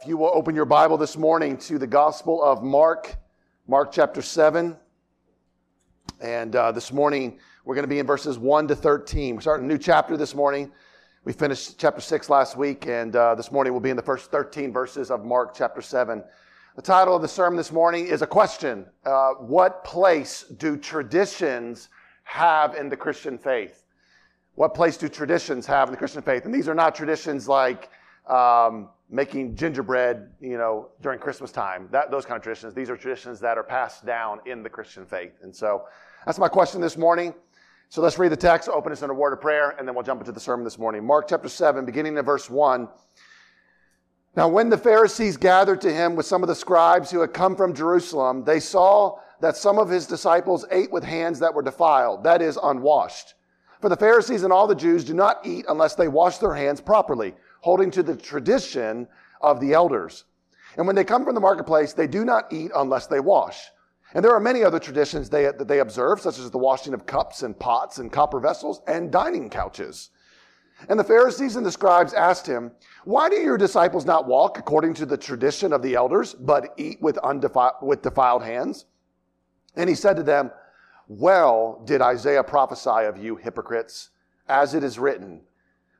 If you will open your Bible this morning to the Gospel of Mark, Mark chapter 7. And uh, this morning, we're going to be in verses 1 to 13. We're starting a new chapter this morning. We finished chapter 6 last week, and uh, this morning we'll be in the first 13 verses of Mark chapter 7. The title of the sermon this morning is a question uh, What place do traditions have in the Christian faith? What place do traditions have in the Christian faith? And these are not traditions like um, making gingerbread, you know, during Christmas time, that, those kind of traditions. These are traditions that are passed down in the Christian faith. And so that's my question this morning. So let's read the text, open us in a word of prayer, and then we'll jump into the sermon this morning. Mark chapter 7, beginning in verse 1. Now, when the Pharisees gathered to him with some of the scribes who had come from Jerusalem, they saw that some of his disciples ate with hands that were defiled, that is, unwashed. For the Pharisees and all the Jews do not eat unless they wash their hands properly holding to the tradition of the elders. And when they come from the marketplace, they do not eat unless they wash. And there are many other traditions they, that they observe, such as the washing of cups and pots and copper vessels and dining couches. And the Pharisees and the scribes asked him, Why do your disciples not walk according to the tradition of the elders, but eat with, undefiled, with defiled hands? And he said to them, Well did Isaiah prophesy of you hypocrites, as it is written,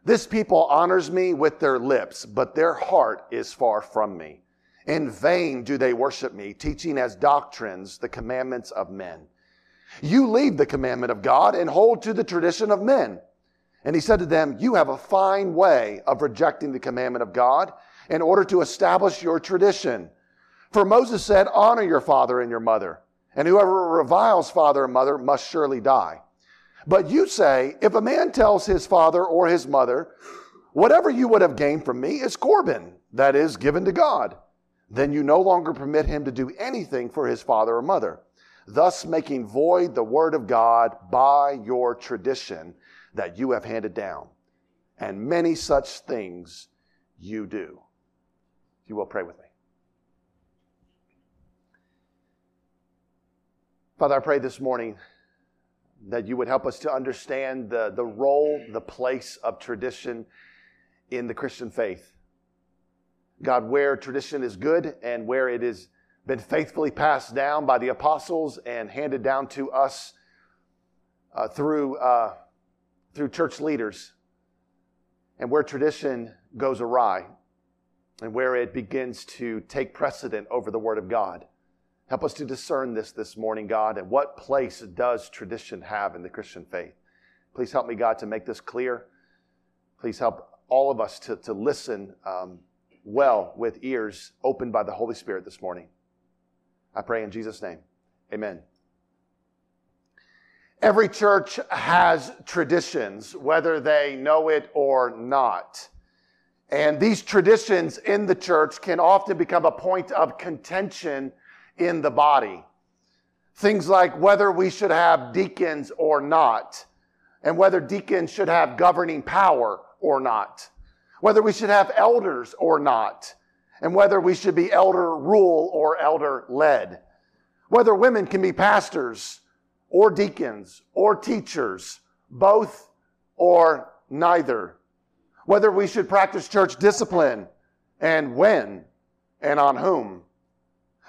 this people honors me with their lips, but their heart is far from me. In vain do they worship me, teaching as doctrines the commandments of men. You leave the commandment of God and hold to the tradition of men. And he said to them, You have a fine way of rejecting the commandment of God in order to establish your tradition. For Moses said, Honor your father and your mother, and whoever reviles father and mother must surely die. But you say, if a man tells his father or his mother, whatever you would have gained from me is Corban, that is, given to God, then you no longer permit him to do anything for his father or mother, thus making void the word of God by your tradition that you have handed down. And many such things you do. You will pray with me. Father, I pray this morning that you would help us to understand the, the role, the place of tradition in the Christian faith. God, where tradition is good and where it has been faithfully passed down by the apostles and handed down to us uh, through, uh, through church leaders, and where tradition goes awry and where it begins to take precedent over the Word of God. Help us to discern this this morning, God, and what place does tradition have in the Christian faith? Please help me, God, to make this clear. Please help all of us to, to listen um, well with ears opened by the Holy Spirit this morning. I pray in Jesus' name. Amen. Every church has traditions, whether they know it or not. And these traditions in the church can often become a point of contention in the body. Things like whether we should have deacons or not, and whether deacons should have governing power or not, whether we should have elders or not, and whether we should be elder rule or elder led, whether women can be pastors or deacons or teachers, both or neither, whether we should practice church discipline and when and on whom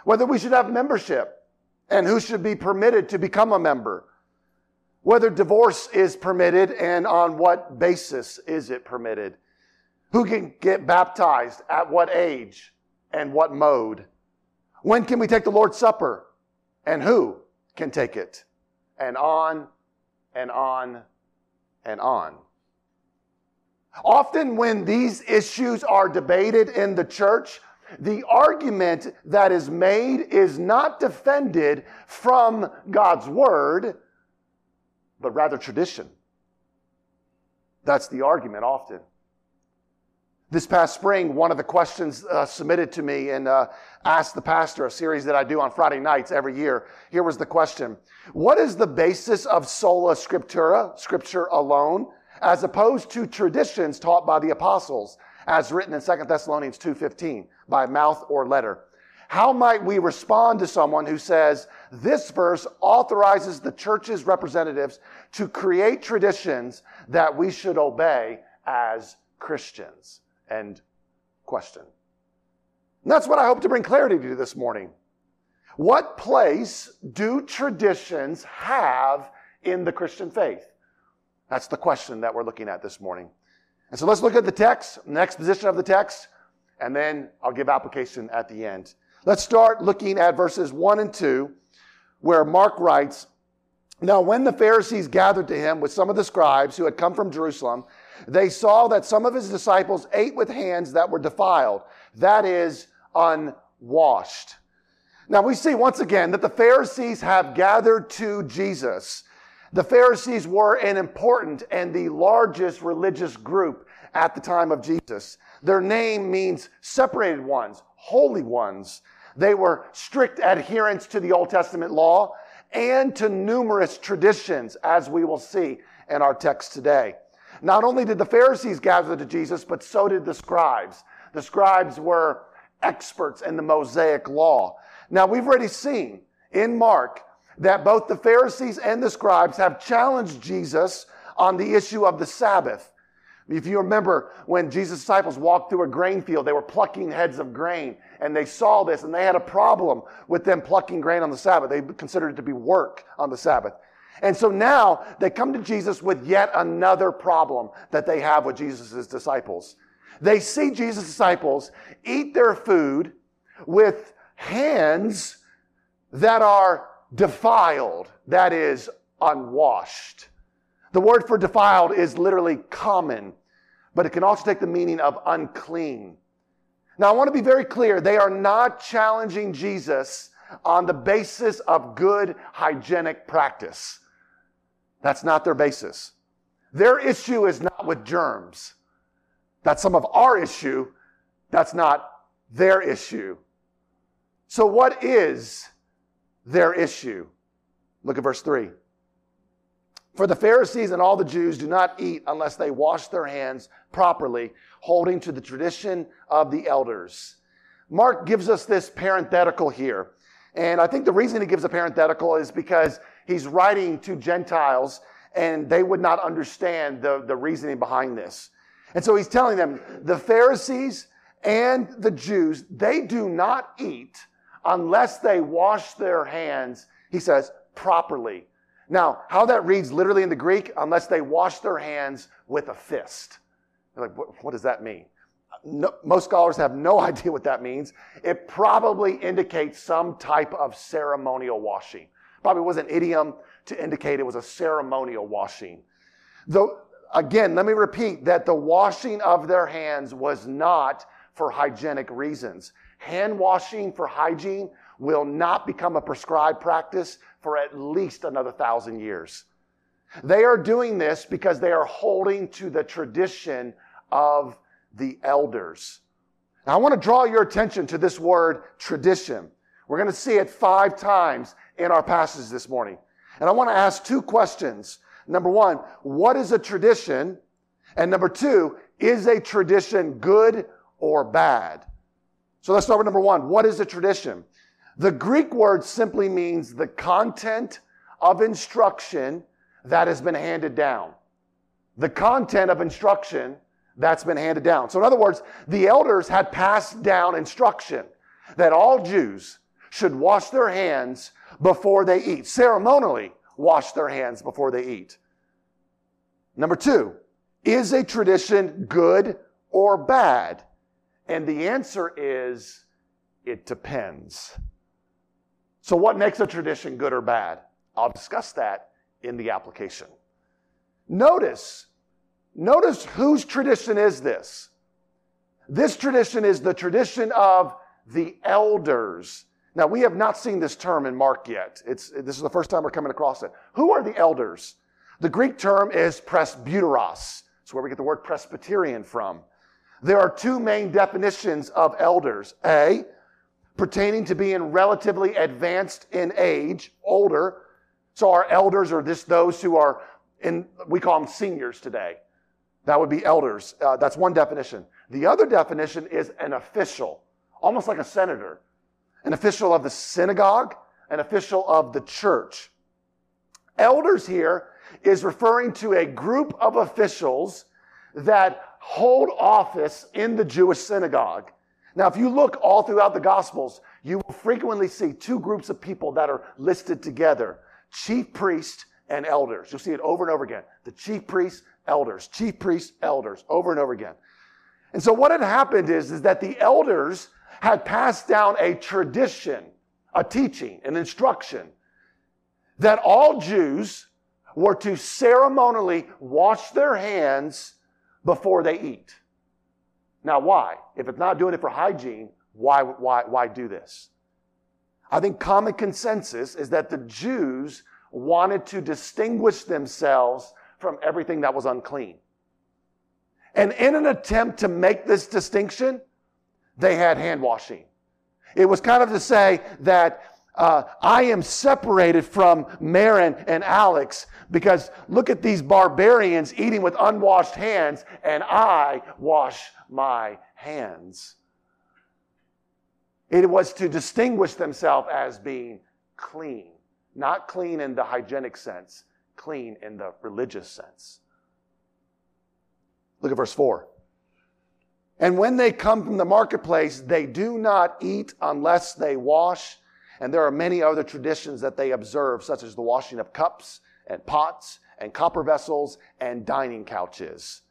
whether we should have membership and who should be permitted to become a member, whether divorce is permitted and on what basis is it permitted, who can get baptized at what age and what mode, when can we take the Lord's Supper and who can take it, and on and on and on. Often, when these issues are debated in the church, the argument that is made is not defended from God's word, but rather tradition. That's the argument often. This past spring, one of the questions uh, submitted to me and uh, asked the pastor, a series that I do on Friday nights every year. Here was the question What is the basis of sola scriptura, scripture alone, as opposed to traditions taught by the apostles, as written in 2 Thessalonians 2.15? By mouth or letter. How might we respond to someone who says, this verse authorizes the church's representatives to create traditions that we should obey as Christians? End question. And that's what I hope to bring clarity to this morning. What place do traditions have in the Christian faith? That's the question that we're looking at this morning. And so let's look at the text, the exposition of the text, and then I'll give application at the end. Let's start looking at verses 1 and 2, where Mark writes Now, when the Pharisees gathered to him with some of the scribes who had come from Jerusalem, they saw that some of his disciples ate with hands that were defiled, that is, unwashed. Now, we see once again that the Pharisees have gathered to Jesus the Pharisees were an important and the largest religious group at the time of Jesus. Their name means separated ones, holy ones. They were strict adherents to the Old Testament law and to numerous traditions, as we will see in our text today. Not only did the Pharisees gather to Jesus, but so did the scribes. The scribes were experts in the Mosaic law. Now, we've already seen in Mark that both the Pharisees and the scribes have challenged Jesus on the issue of the Sabbath. If you remember when Jesus' disciples walked through a grain field, they were plucking heads of grain and they saw this and they had a problem with them plucking grain on the Sabbath. They considered it to be work on the Sabbath. And so now they come to Jesus with yet another problem that they have with Jesus' disciples. They see Jesus' disciples eat their food with hands that are defiled, that is, unwashed. The word for defiled is literally common, but it can also take the meaning of unclean. Now, I want to be very clear. They are not challenging Jesus on the basis of good hygienic practice. That's not their basis. Their issue is not with germs. That's some of our issue. That's not their issue. So, what is their issue. Look at verse 3. For the Pharisees and all the Jews do not eat unless they wash their hands properly, holding to the tradition of the elders. Mark gives us this parenthetical here. And I think the reason he gives a parenthetical is because he's writing to Gentiles and they would not understand the, the reasoning behind this. And so he's telling them the Pharisees and the Jews, they do not eat unless they wash their hands, he says, properly. Now, how that reads literally in the Greek, unless they wash their hands with a fist. You're like, what, what does that mean? No, most scholars have no idea what that means. It probably indicates some type of ceremonial washing. Probably was an idiom to indicate it was a ceremonial washing. Though, again, let me repeat that the washing of their hands was not for hygienic reasons. Hand washing for hygiene will not become a prescribed practice for at least another thousand years. They are doing this because they are holding to the tradition of the elders. Now, I want to draw your attention to this word tradition. We're going to see it five times in our passage this morning. And I want to ask two questions. Number one, what is a tradition? And number two, is a tradition good or bad? So let's start with number one. What is a tradition? The Greek word simply means the content of instruction that has been handed down. The content of instruction that's been handed down. So, in other words, the elders had passed down instruction that all Jews should wash their hands before they eat, ceremonially wash their hands before they eat. Number two, is a tradition good or bad? And the answer is it depends. So, what makes a tradition good or bad? I'll discuss that in the application. Notice, notice whose tradition is this? This tradition is the tradition of the elders. Now, we have not seen this term in Mark yet. It's, this is the first time we're coming across it. Who are the elders? The Greek term is presbyteros. It's where we get the word Presbyterian from. There are two main definitions of elders. A, pertaining to being relatively advanced in age, older. So our elders are just those who are in, we call them seniors today. That would be elders. Uh, that's one definition. The other definition is an official, almost like a senator, an official of the synagogue, an official of the church. Elders here is referring to a group of officials that hold office in the Jewish synagogue. Now, if you look all throughout the Gospels, you will frequently see two groups of people that are listed together chief priests and elders. You'll see it over and over again. The chief priests, elders, chief priests, elders, over and over again. And so what had happened is, is that the elders had passed down a tradition, a teaching, an instruction that all Jews were to ceremonially wash their hands before they eat. Now, why? If it's not doing it for hygiene, why, why, why do this? I think common consensus is that the Jews wanted to distinguish themselves from everything that was unclean. And in an attempt to make this distinction, they had hand washing. It was kind of to say that uh, I am separated from Marin and Alex because look at these barbarians eating with unwashed hands, and I wash my hands. It was to distinguish themselves as being clean, not clean in the hygienic sense, clean in the religious sense. Look at verse 4. And when they come from the marketplace, they do not eat unless they wash. And there are many other traditions that they observe, such as the washing of cups and pots and copper vessels and dining couches.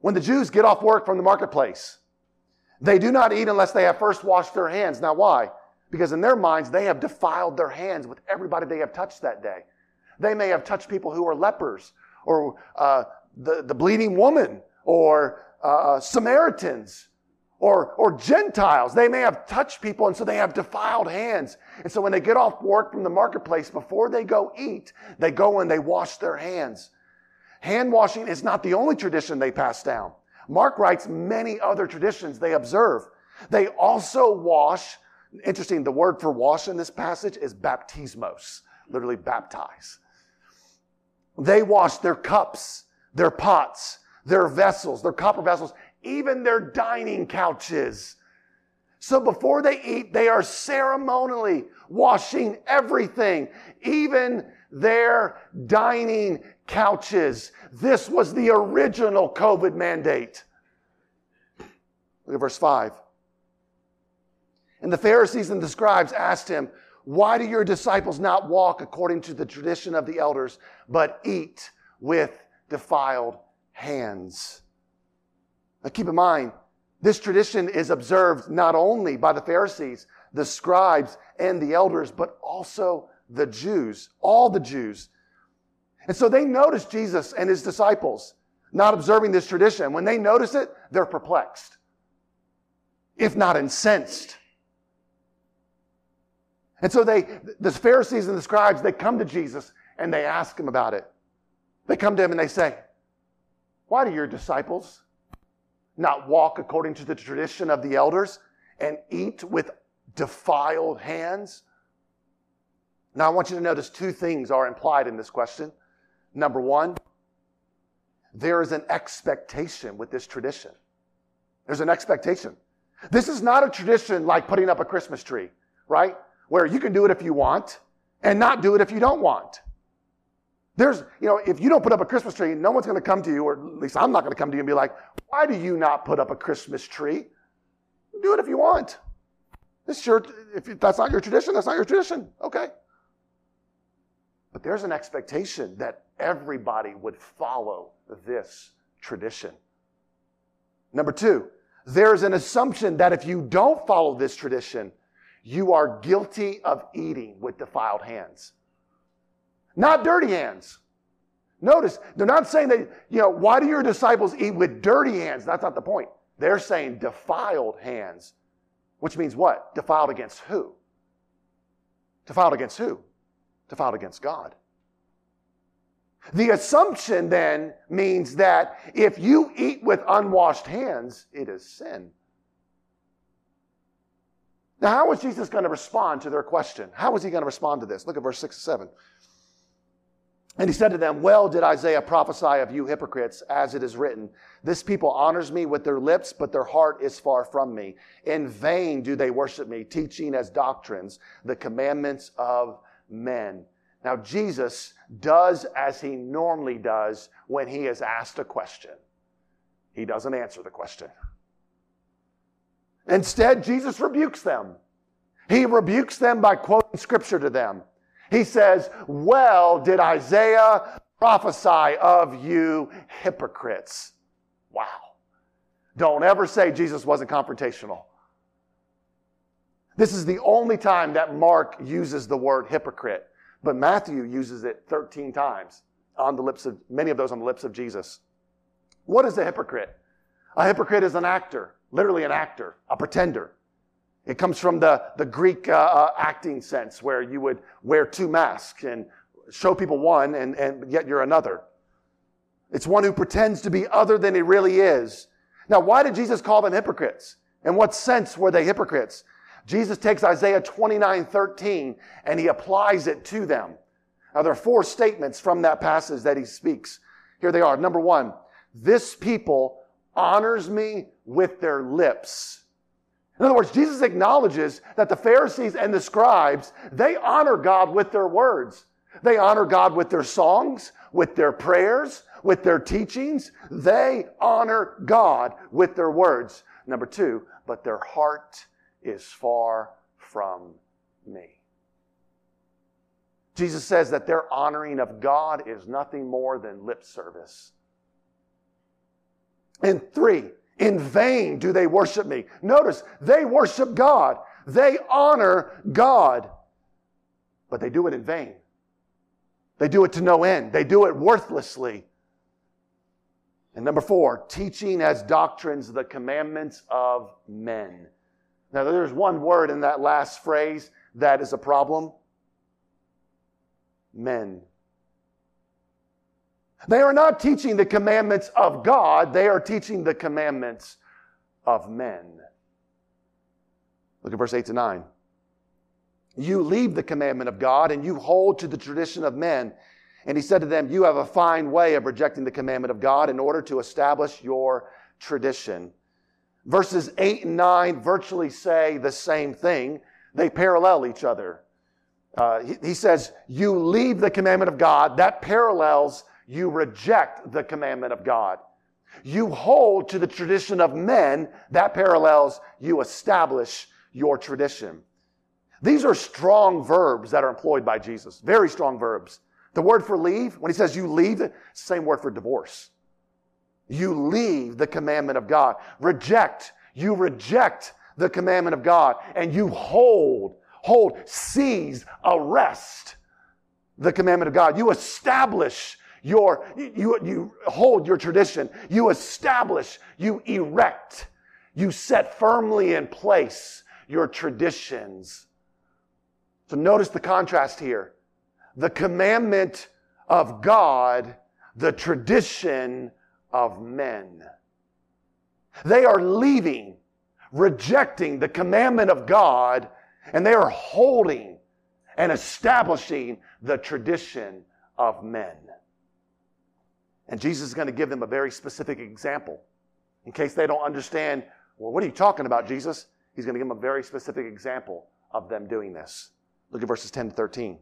When the Jews get off work from the marketplace, they do not eat unless they have first washed their hands. Now, why? Because in their minds, they have defiled their hands with everybody they have touched that day. They may have touched people who are lepers or uh, the, the bleeding woman or uh, uh, Samaritans or, or Gentiles. They may have touched people, and so they have defiled hands. And so when they get off work from the marketplace, before they go eat, they go and they wash their hands. Hand washing is not the only tradition they pass down. Mark writes many other traditions they observe. They also wash, interesting, the word for wash in this passage is baptismos, literally baptize. They wash their cups their pots, their vessels, their copper vessels, even their dining couches. So before they eat, they are ceremonially washing everything, even their dining couches. This was the original COVID mandate. Look at verse 5. And the Pharisees and the scribes asked him, Why do your disciples not walk according to the tradition of the elders, but eat with defiled hands. Keep in mind, this tradition is observed not only by the Pharisees, the scribes, and the elders, but also the Jews, all the Jews. And so they notice Jesus and his disciples not observing this tradition. When they notice it, they're perplexed, if not incensed. And so they, the Pharisees and the scribes, they come to Jesus and they ask him about it. They come to him and they say, Why do your disciples not walk according to the tradition of the elders and eat with defiled hands? Now, I want you to notice two things are implied in this question. Number one, there is an expectation with this tradition. There's an expectation. This is not a tradition like putting up a Christmas tree, right? Where you can do it if you want and not do it if you don't want. There's, you know, if you don't put up a Christmas tree, no one's going to come to you, or at least I'm not going to come to you and be like, why do you not put up a Christmas tree? Do it if you want. It's your, if that's not your tradition, that's not your tradition. Okay. But there's an expectation that everybody would follow this tradition. Number two, there's an assumption that if you don't follow this tradition, you are guilty of eating with defiled hands not dirty hands. Notice, they're not saying that, you know, why do your disciples eat with dirty hands? That's not the point. They're saying defiled hands, which means what? Defiled against who? Defiled against who? Defiled against God. The assumption then means that if you eat with unwashed hands, it is sin. Now, how was Jesus going to respond to their question? How was he going to respond to this? Look at verse 6 and 7. And he said to them, Well did Isaiah prophesy of you hypocrites, as it is written, This people honors me with their lips, but their heart is far from me. In vain do they worship me, teaching as doctrines the commandments of men. Now, Jesus does as he normally does when he is asked a question. He doesn't answer the question. Instead, Jesus rebukes them. He rebukes them by quoting scripture to them. He says, Well, did Isaiah prophesy of you hypocrites? Wow. Don't ever say Jesus wasn't confrontational. This is the only time that Mark uses the word hypocrite, but Matthew uses it 13 times on the lips of many of those on the lips of Jesus. What is a hypocrite? A hypocrite is an actor, literally an actor, a pretender. It comes from the, the Greek uh, uh, acting sense where you would wear two masks and show people one and, and yet you're another. It's one who pretends to be other than he really is. Now, why did Jesus call them hypocrites? In what sense were they hypocrites? Jesus takes Isaiah 29 13 and he applies it to them. Now, there are four statements from that passage that he speaks. Here they are. Number one, this people honors me with their lips. In other words, Jesus acknowledges that the Pharisees and the scribes, they honor God with their words. They honor God with their songs, with their prayers, with their teachings. They honor God with their words. Number two, but their heart is far from me. Jesus says that their honoring of God is nothing more than lip service. And three, in vain do they worship me. Notice, they worship God. They honor God. But they do it in vain. They do it to no end. They do it worthlessly. And number four, teaching as doctrines the commandments of men. Now, there's one word in that last phrase that is a problem men. They are not teaching the commandments of God, they are teaching the commandments of men. Look at verse 8 to 9. You leave the commandment of God and you hold to the tradition of men. And he said to them, You have a fine way of rejecting the commandment of God in order to establish your tradition. Verses 8 and 9 virtually say the same thing, they parallel each other. Uh, he, he says, You leave the commandment of God. That parallels you reject the commandment of God. You hold to the tradition of men. That parallels you establish your tradition. These are strong verbs that are employed by Jesus. Very strong verbs. The word for leave, when he says you leave, same word for divorce. You leave the commandment of God. Reject. You reject the commandment of God and you hold hold, seize, arrest the commandment of God. You establish your, you, you hold your tradition. You establish, you erect, you set firmly in place your traditions. So notice the contrast here. The commandment of God, the tradition of men. They are leaving, rejecting the commandment of God and they are holding and establishing the tradition of men. And Jesus is going to give them a very specific example. In case they don't understand, well, what are you talking about, Jesus? He's going to give them a very specific example of them doing this. Look at verses 10 to 13.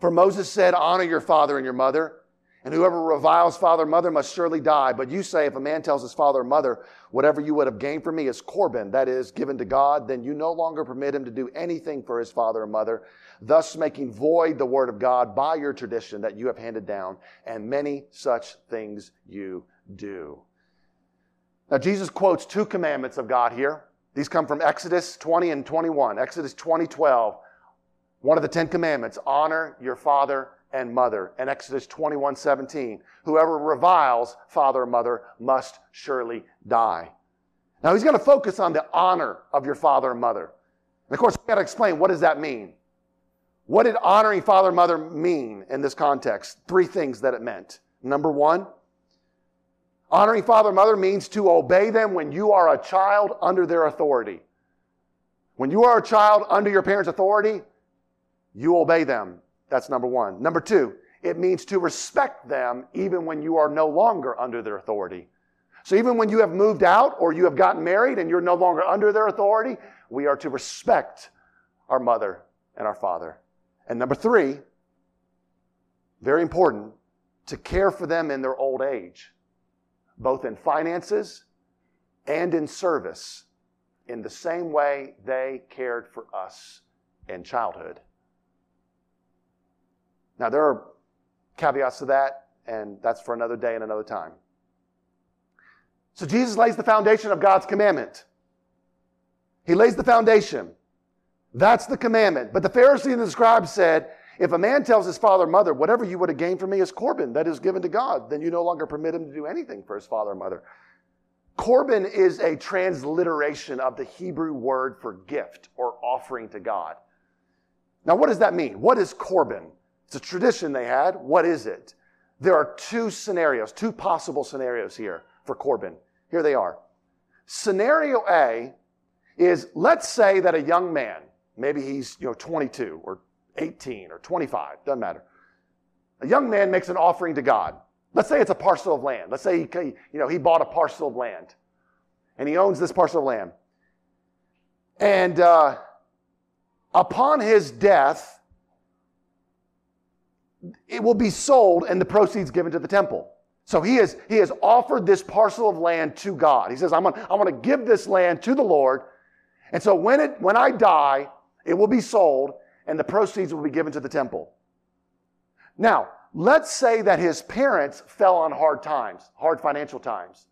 For Moses said, Honor your father and your mother and whoever reviles father or mother must surely die. But you say, if a man tells his father or mother, whatever you would have gained from me is Corban, that is, given to God, then you no longer permit him to do anything for his father or mother, thus making void the word of God by your tradition that you have handed down, and many such things you do. Now, Jesus quotes two commandments of God here. These come from Exodus 20 and 21. Exodus 20, 12, one of the Ten Commandments honor your father and mother. And Exodus 21 17. Whoever reviles father or mother must surely die. Now he's going to focus on the honor of your father and mother. And of course, we got to explain what does that mean? What did honoring father and mother mean in this context? Three things that it meant. Number one, honoring father and mother means to obey them when you are a child under their authority. When you are a child under your parents' authority, you obey them. That's number one. Number two, it means to respect them even when you are no longer under their authority. So even when you have moved out or you have gotten married and you're no longer under their authority, we are to respect our mother and our father. And number three, very important, to care for them in their old age, both in finances and in service. in the same way they cared for us in childhood. Now, there are caveats to that, and that's for another day and another time. So, Jesus lays the foundation of God's commandment. He lays the foundation. That's the commandment. But the Pharisee and the scribe said, if a man tells his father or mother, whatever you would have gained from me is Corban, that is given to God, then you no longer permit him to do anything for his father or mother. Corban is a transliteration of the Hebrew word for gift or offering to God. Now, what does that mean? What is Corban? It's a tradition they had. What is it? There are two scenarios, two possible scenarios here for Corban. Here they are. Scenario A is let's say that a young man, maybe he's you know 22 or 18 or 25, doesn't matter. A young man makes an offering to God. Let's say it's a parcel of land. Let's say he, you know, he bought a parcel of land and he owns this parcel of land. And uh, upon his death, it will be sold and the proceeds given to the temple. So he has, he has offered this parcel of land to God. He says, I'm going I'm to give this land to the Lord. And so when, it, when I die, it will be sold and the proceeds will be given to the temple. Now, let's say that his parents fell on hard times, hard financial times,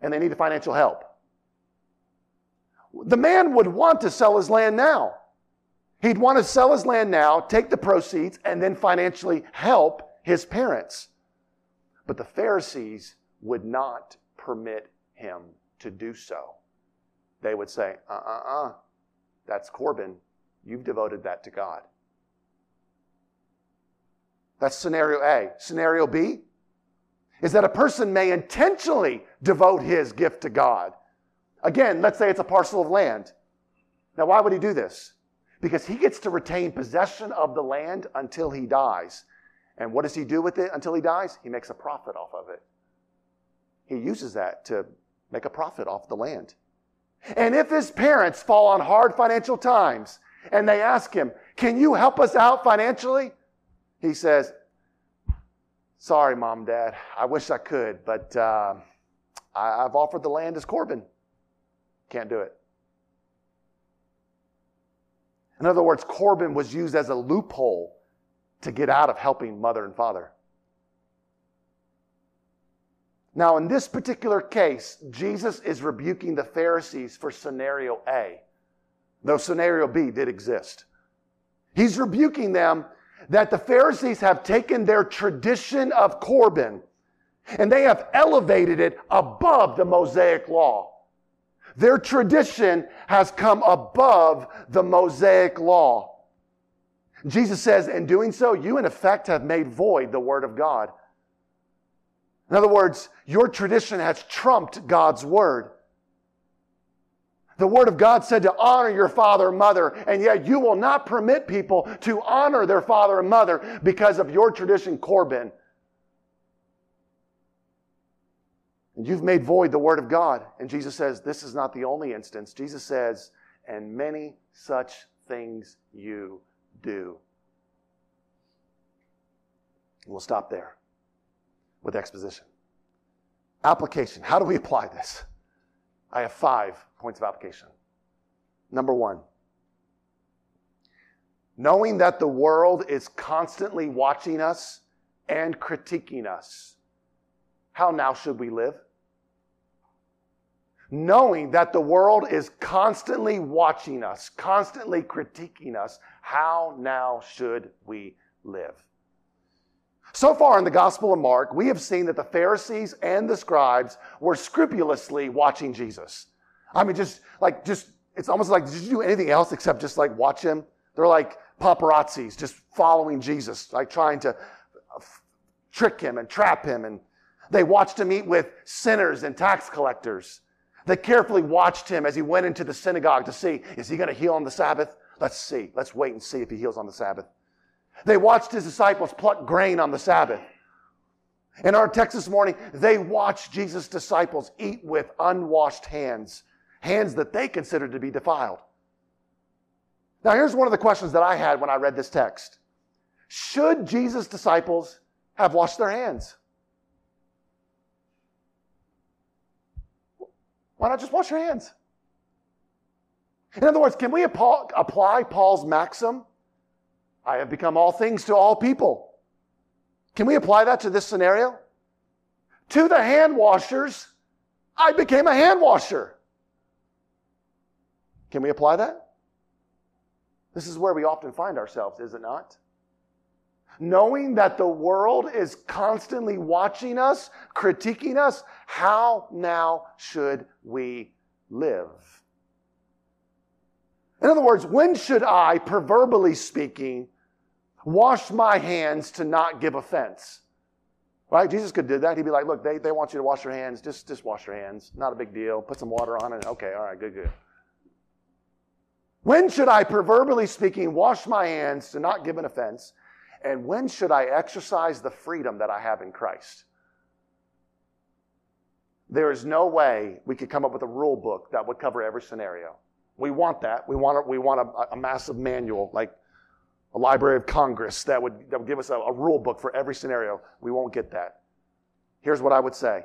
and they needed financial help. The man would want to sell his land now. He'd want to sell his land now, take the proceeds, and then financially help his parents. But the Pharisees would not permit him to do so. They would say, uh uh uh, that's Corban. You've devoted that to God. That's scenario A. Scenario B is that a person may intentionally devote his gift to God. Again, let's say it's a parcel of land. Now, why would he do this? Because he gets to retain possession of the land until he dies. And what does he do with it until he dies? He makes a profit off of it. He uses that to make a profit off the land. And if his parents fall on hard financial times and they ask him, Can you help us out financially? He says, Sorry, mom, dad. I wish I could, but uh, I, I've offered the land as Corban. Can't do it. In other words, Corban was used as a loophole to get out of helping mother and father. Now, in this particular case, Jesus is rebuking the Pharisees for scenario A though scenario B did exist. He's rebuking them that the Pharisees have taken their tradition of Corban and they have elevated it above the Mosaic law. Their tradition has come above the Mosaic law. Jesus says, in doing so, you in effect have made void the Word of God. In other words, your tradition has trumped God's Word. The Word of God said to honor your father and mother, and yet you will not permit people to honor their father and mother because of your tradition, Corban. And you've made void the Word of God. And Jesus says, This is not the only instance. Jesus says, And many such things you do. And we'll stop there with exposition. Application. How do we apply this? I have five points of application. Number one, knowing that the world is constantly watching us and critiquing us, how now should we live? Knowing that the world is constantly watching us, constantly critiquing us, how now should we live? So far in the Gospel of Mark, we have seen that the Pharisees and the scribes were scrupulously watching Jesus. I mean, just like, just, it's almost like, did you do anything else except just like watch him? They're like paparazzis, just following Jesus, like trying to trick him and trap him. And they watched him eat with sinners and tax collectors. They carefully watched him as he went into the synagogue to see, is he going to heal on the Sabbath? Let's see. Let's wait and see if he heals on the Sabbath. They watched his disciples pluck grain on the Sabbath. In our text this morning, they watched Jesus' disciples eat with unwashed hands hands that they considered to be defiled. Now, here's one of the questions that I had when I read this text Should Jesus' disciples have washed their hands? Why not just wash your hands? In other words, can we apply Paul's maxim? I have become all things to all people. Can we apply that to this scenario? To the hand washers, I became a hand washer. Can we apply that? This is where we often find ourselves, is it not? Knowing that the world is constantly watching us, critiquing us, how now should we live? In other words, when should I, proverbially speaking, wash my hands to not give offense? Right? Jesus could do that. He'd be like, look, they, they want you to wash your hands. Just, just wash your hands. Not a big deal. Put some water on it. Okay, all right, good, good. When should I, proverbially speaking, wash my hands to not give an offense? And when should I exercise the freedom that I have in Christ? There is no way we could come up with a rule book that would cover every scenario. We want that. We want a, we want a, a massive manual, like a Library of Congress, that would, that would give us a, a rule book for every scenario. We won't get that. Here's what I would say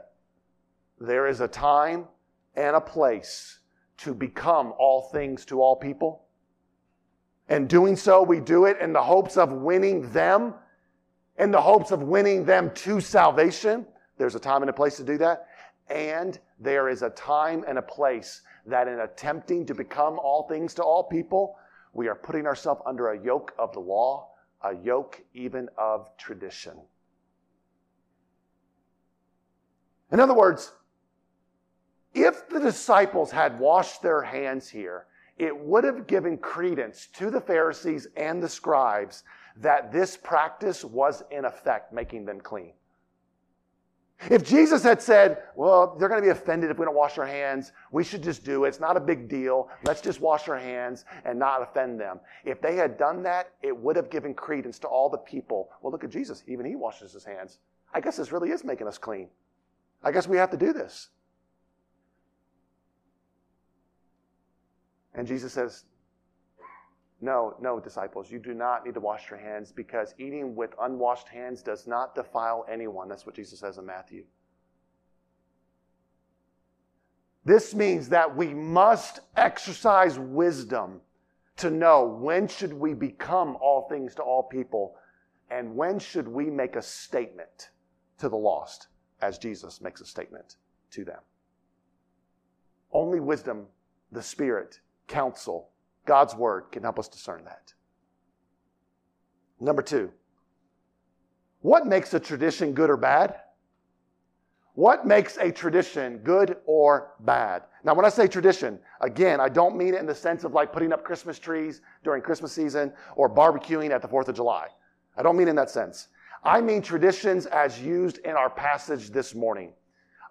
there is a time and a place to become all things to all people. And doing so, we do it in the hopes of winning them, in the hopes of winning them to salvation. There's a time and a place to do that. And there is a time and a place that in attempting to become all things to all people, we are putting ourselves under a yoke of the law, a yoke even of tradition. In other words, if the disciples had washed their hands here, it would have given credence to the Pharisees and the scribes that this practice was in effect making them clean. If Jesus had said, well, they're going to be offended if we don't wash our hands, we should just do it. It's not a big deal. Let's just wash our hands and not offend them. If they had done that, it would have given credence to all the people. Well, look at Jesus. Even he washes his hands. I guess this really is making us clean. I guess we have to do this. And Jesus says, no, no, disciples, you do not need to wash your hands because eating with unwashed hands does not defile anyone. That's what Jesus says in Matthew. This means that we must exercise wisdom to know when should we become all things to all people and when should we make a statement to the lost as Jesus makes a statement to them. Only wisdom, the Spirit, counsel, God's word can help us discern that. Number two, what makes a tradition good or bad? What makes a tradition good or bad? Now, when I say tradition, again, I don't mean it in the sense of like putting up Christmas trees during Christmas season or barbecuing at the 4th of July. I don't mean in that sense. I mean traditions as used in our passage this morning.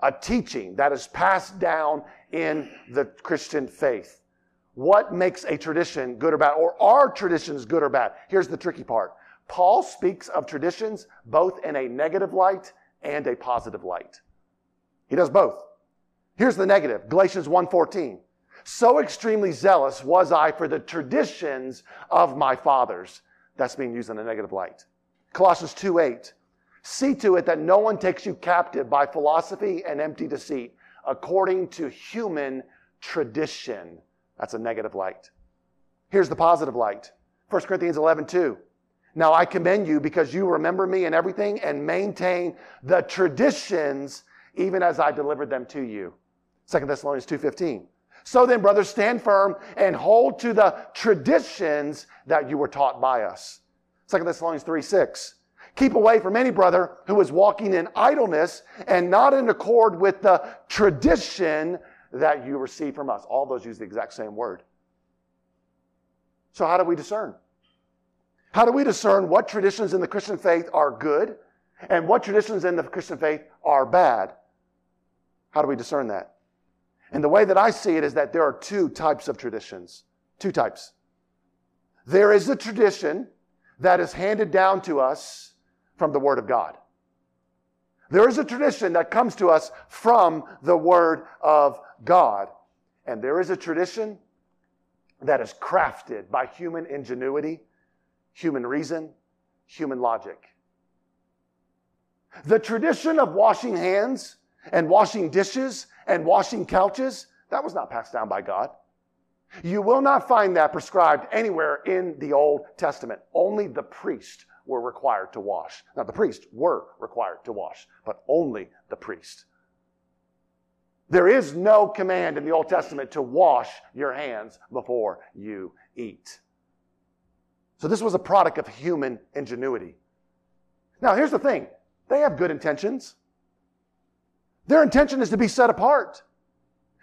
A teaching that is passed down in the Christian faith. What makes a tradition good or bad? Or are traditions good or bad? Here's the tricky part. Paul speaks of traditions both in a negative light and a positive light. He does both. Here's the negative. Galatians 1:14. So extremely zealous was I for the traditions of my fathers. That's being used in a negative light. Colossians 2:8. See to it that no one takes you captive by philosophy and empty deceit, according to human tradition that's a negative light. Here's the positive light 1 Corinthians 11, 2. Now I commend you because you remember me in everything and maintain the traditions even as I delivered them to you. 2 Thessalonians 2:15. So then, brothers, stand firm and hold to the traditions that you were taught by us. 2 Thessalonians 3 6. Keep away from any brother who is walking in idleness and not in accord with the tradition that you receive from us. All those use the exact same word. So, how do we discern? How do we discern what traditions in the Christian faith are good and what traditions in the Christian faith are bad? How do we discern that? And the way that I see it is that there are two types of traditions. Two types. There is a tradition that is handed down to us from the Word of God. There is a tradition that comes to us from the Word of God. And there is a tradition that is crafted by human ingenuity, human reason, human logic. The tradition of washing hands and washing dishes and washing couches, that was not passed down by God. You will not find that prescribed anywhere in the Old Testament. Only the priest were required to wash. Now, the priests were required to wash, but only the priest. There is no command in the Old Testament to wash your hands before you eat. So, this was a product of human ingenuity. Now, here's the thing they have good intentions. Their intention is to be set apart,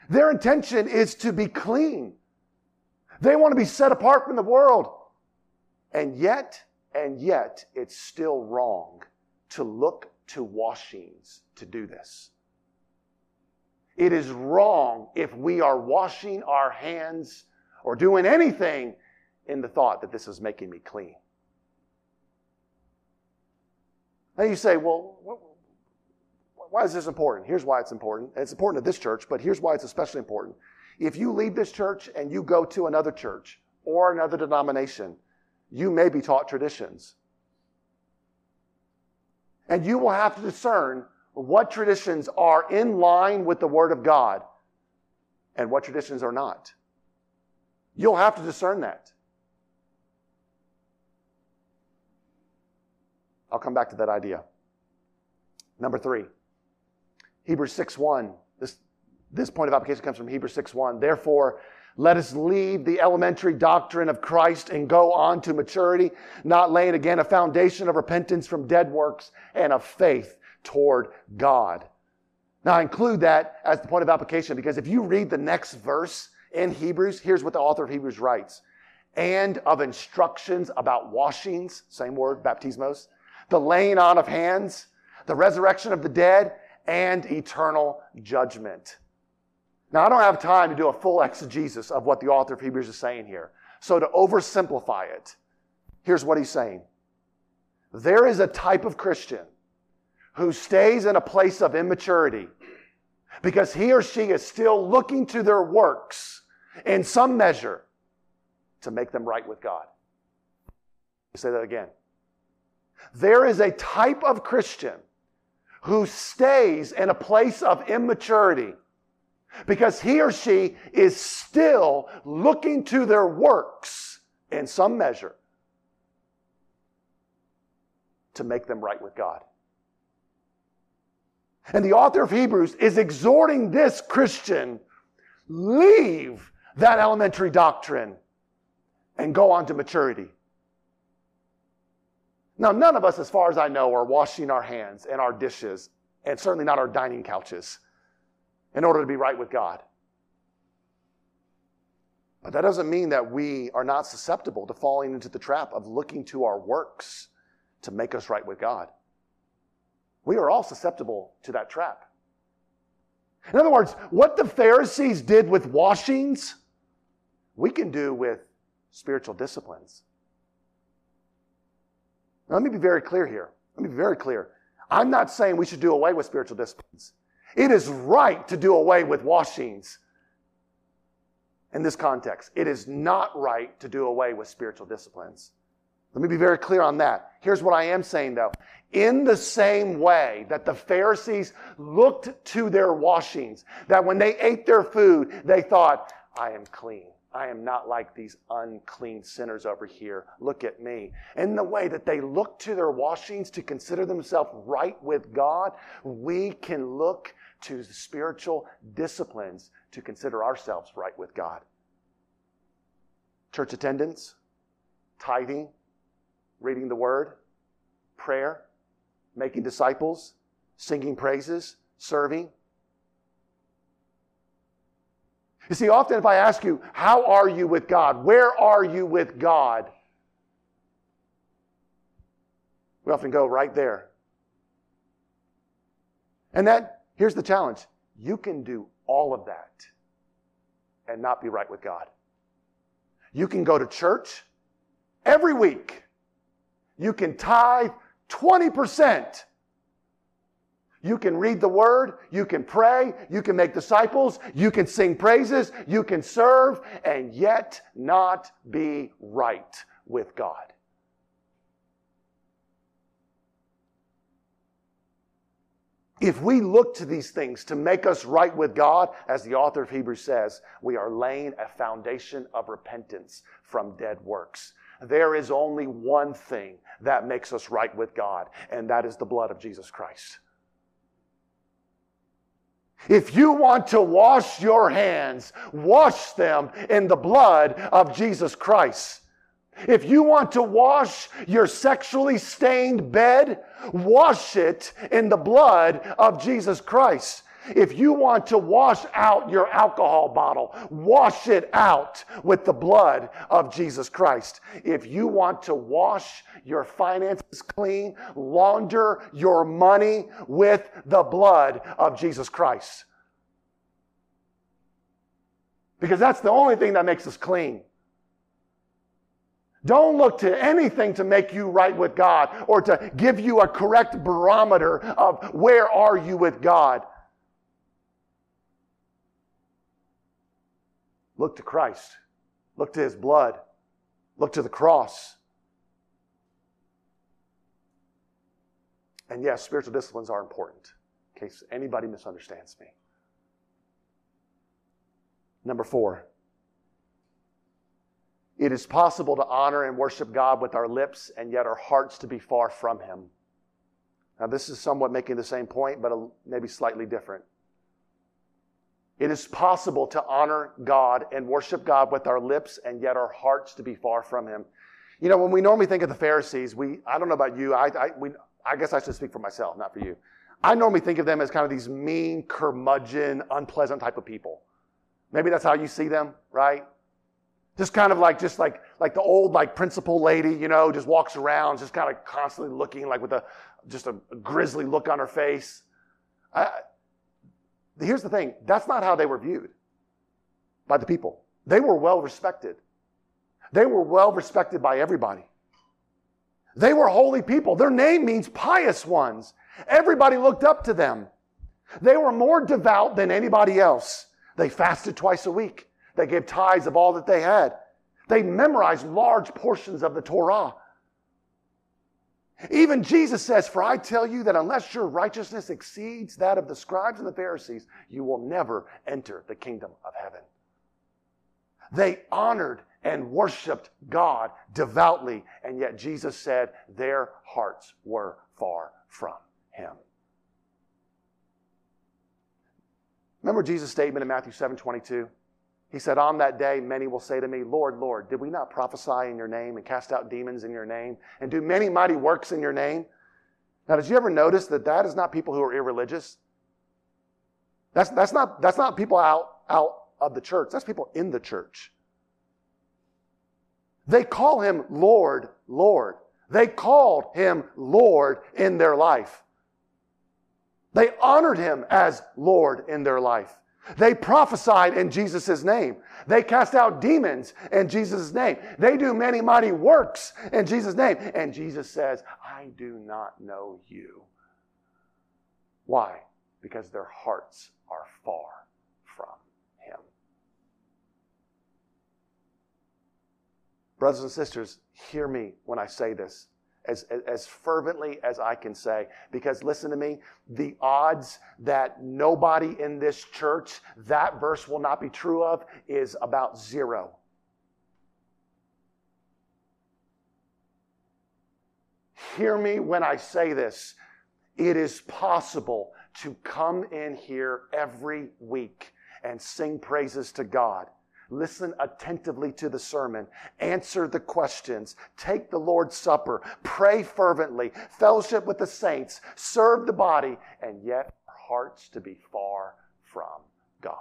their intention is to be clean. They want to be set apart from the world. And yet, and yet, it's still wrong to look to washings to do this. It is wrong if we are washing our hands or doing anything in the thought that this is making me clean. Now you say, well, why is this important? Here's why it's important. It's important to this church, but here's why it's especially important. If you leave this church and you go to another church or another denomination, you may be taught traditions. And you will have to discern what traditions are in line with the Word of God and what traditions are not. You'll have to discern that. I'll come back to that idea. Number three, Hebrews 6 1. This, this point of application comes from Hebrews 6 1. Therefore, let us leave the elementary doctrine of Christ and go on to maturity, not laying again a foundation of repentance from dead works and of faith toward God. Now, I include that as the point of application because if you read the next verse in Hebrews, here's what the author of Hebrews writes and of instructions about washings, same word, baptismos, the laying on of hands, the resurrection of the dead, and eternal judgment. Now, I don't have time to do a full exegesis of what the author of Hebrews is saying here. So, to oversimplify it, here's what he's saying There is a type of Christian who stays in a place of immaturity because he or she is still looking to their works in some measure to make them right with God. Say that again. There is a type of Christian who stays in a place of immaturity because he or she is still looking to their works in some measure to make them right with God. And the author of Hebrews is exhorting this Christian leave that elementary doctrine and go on to maturity. Now, none of us, as far as I know, are washing our hands and our dishes, and certainly not our dining couches in order to be right with God. But that doesn't mean that we are not susceptible to falling into the trap of looking to our works to make us right with God. We are all susceptible to that trap. In other words, what the Pharisees did with washings, we can do with spiritual disciplines. Now, let me be very clear here. Let me be very clear. I'm not saying we should do away with spiritual disciplines. It is right to do away with washings in this context. It is not right to do away with spiritual disciplines. Let me be very clear on that. Here's what I am saying though. In the same way that the Pharisees looked to their washings, that when they ate their food, they thought, I am clean. I am not like these unclean sinners over here. Look at me. In the way that they look to their washings to consider themselves right with God, we can look to spiritual disciplines to consider ourselves right with God. Church attendance, tithing, reading the word, prayer, making disciples, singing praises, serving. You see, often if I ask you, How are you with God? Where are you with God? We often go right there. And that, here's the challenge you can do all of that and not be right with God. You can go to church every week. You can tithe 20% you can read the word, you can pray, you can make disciples, you can sing praises, you can serve, and yet not be right with God. If we look to these things to make us right with God, as the author of Hebrews says, we are laying a foundation of repentance from dead works. There is only one thing that makes us right with God, and that is the blood of Jesus Christ. If you want to wash your hands, wash them in the blood of Jesus Christ. If you want to wash your sexually stained bed, wash it in the blood of Jesus Christ. If you want to wash out your alcohol bottle, wash it out with the blood of Jesus Christ. If you want to wash your finances clean, launder your money with the blood of Jesus Christ. Because that's the only thing that makes us clean. Don't look to anything to make you right with God or to give you a correct barometer of where are you with God. Look to Christ. Look to his blood. Look to the cross. And yes, spiritual disciplines are important, in case anybody misunderstands me. Number four, it is possible to honor and worship God with our lips and yet our hearts to be far from Him. Now, this is somewhat making the same point, but maybe slightly different. It is possible to honor God and worship God with our lips and yet our hearts to be far from Him. You know, when we normally think of the Pharisees, we, I don't know about you, I, I, we, I guess I should speak for myself, not for you. I normally think of them as kind of these mean, curmudgeon, unpleasant type of people. Maybe that's how you see them, right? Just kind of like, just like, like the old like principal lady, you know, just walks around, just kind of constantly looking like with a, just a, grisly look on her face. I, here's the thing. That's not how they were viewed by the people. They were well respected. They were well respected by everybody. They were holy people. Their name means pious ones. Everybody looked up to them. They were more devout than anybody else. They fasted twice a week. They gave tithes of all that they had. They memorized large portions of the Torah. Even Jesus says, For I tell you that unless your righteousness exceeds that of the scribes and the Pharisees, you will never enter the kingdom of heaven. They honored and worshiped God devoutly, and yet Jesus said their hearts were far from Him. Remember Jesus' statement in Matthew 7 22? He said, On that day, many will say to me, Lord, Lord, did we not prophesy in your name and cast out demons in your name and do many mighty works in your name? Now, did you ever notice that that is not people who are irreligious? That's, that's, not, that's not people out, out of the church, that's people in the church. They call him Lord, Lord. They called him Lord in their life. They honored him as Lord in their life. They prophesied in Jesus' name. They cast out demons in Jesus' name. They do many mighty works in Jesus' name. And Jesus says, I do not know you. Why? Because their hearts are far from Him. Brothers and sisters, hear me when I say this as, as fervently as I can say. Because listen to me, the odds that nobody in this church that verse will not be true of is about zero. Hear me when I say this. It is possible to come in here every week and sing praises to God Listen attentively to the sermon. Answer the questions. Take the Lord's Supper. Pray fervently. Fellowship with the saints. Serve the body. And yet, our hearts to be far from God.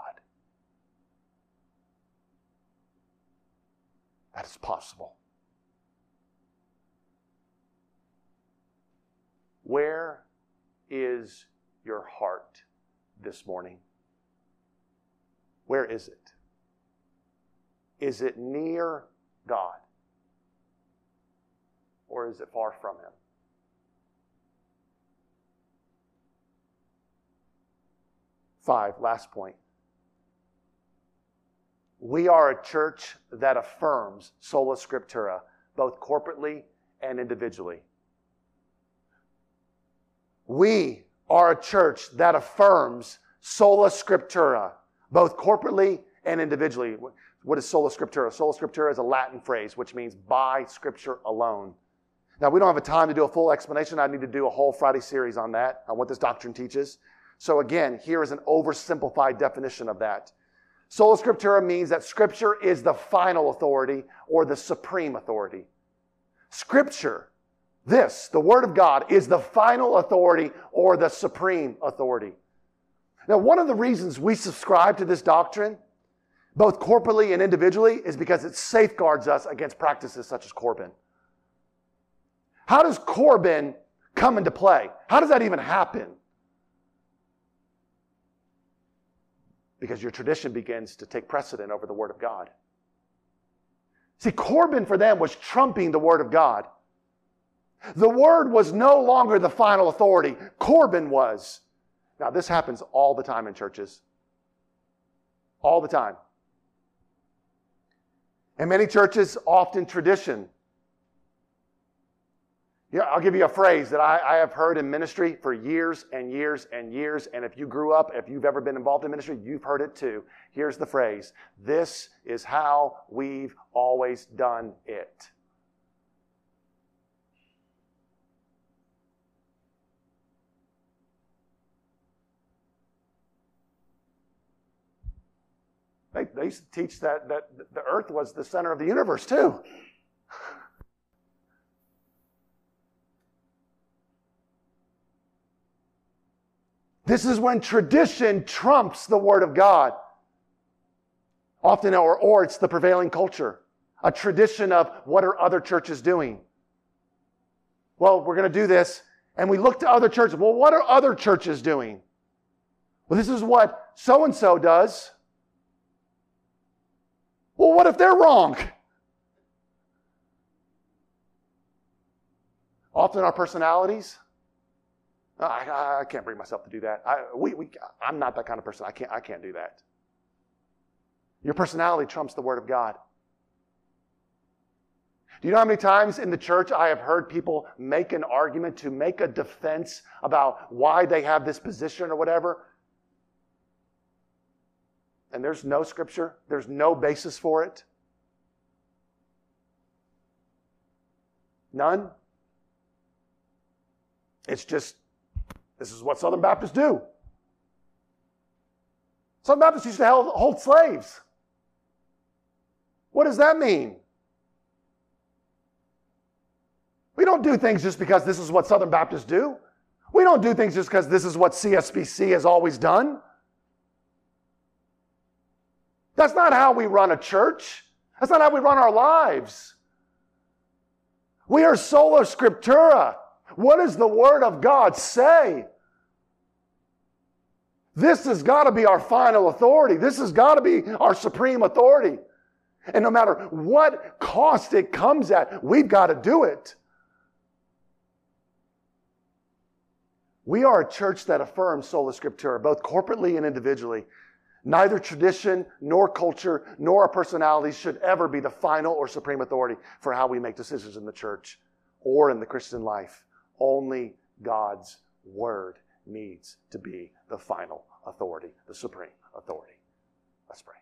That is possible. Where is your heart this morning? Where is it? Is it near God? Or is it far from Him? Five, last point. We are a church that affirms sola scriptura, both corporately and individually. We are a church that affirms sola scriptura, both corporately and individually. What is sola scriptura? Sola scriptura is a Latin phrase which means by scripture alone. Now, we don't have a time to do a full explanation. I need to do a whole Friday series on that, on what this doctrine teaches. So, again, here is an oversimplified definition of that. Sola Scriptura means that Scripture is the final authority or the supreme authority. Scripture, this, the Word of God, is the final authority or the supreme authority. Now, one of the reasons we subscribe to this doctrine, both corporately and individually, is because it safeguards us against practices such as Corban. How does Corban come into play? How does that even happen? because your tradition begins to take precedent over the Word of God. See, Corban for them was trumping the Word of God. The Word was no longer the final authority, Corban was. Now, this happens all the time in churches. All the time. In many churches, often tradition yeah, I'll give you a phrase that I, I, have heard in ministry for years and years and years. And if you grew up, if you've ever been involved in ministry, you've heard it too. Here's the phrase This is how we've always done it. They, they used to teach that, that the earth was the center of the universe too. This is when tradition trumps the Word of God. Often, or, or it's the prevailing culture, a tradition of what are other churches doing? Well, we're going to do this. And we look to other churches. Well, what are other churches doing? Well, this is what so and so does. Well, what if they're wrong? Often our personalities I, I can't bring myself to do that. I, we, we, I'm not that kind of person. I can't, I can't do that. Your personality trumps the Word of God. Do you know how many times in the church I have heard people make an argument to make a defense about why they have this position or whatever? And there's no scripture, there's no basis for it. None. It's just this is what Southern Baptists do. Southern Baptists used to hold slaves. What does that mean? We don't do things just because this is what Southern Baptists do. We don't do things just because this is what CSBC has always done. That's not how we run a church. That's not how we run our lives. We are sola scriptura. What does the Word of God say? This has got to be our final authority. This has got to be our supreme authority. And no matter what cost it comes at, we've got to do it. We are a church that affirms sola scriptura, both corporately and individually. Neither tradition, nor culture, nor our personalities should ever be the final or supreme authority for how we make decisions in the church or in the Christian life. Only God's Word needs to be the final authority, the supreme authority. Let's pray.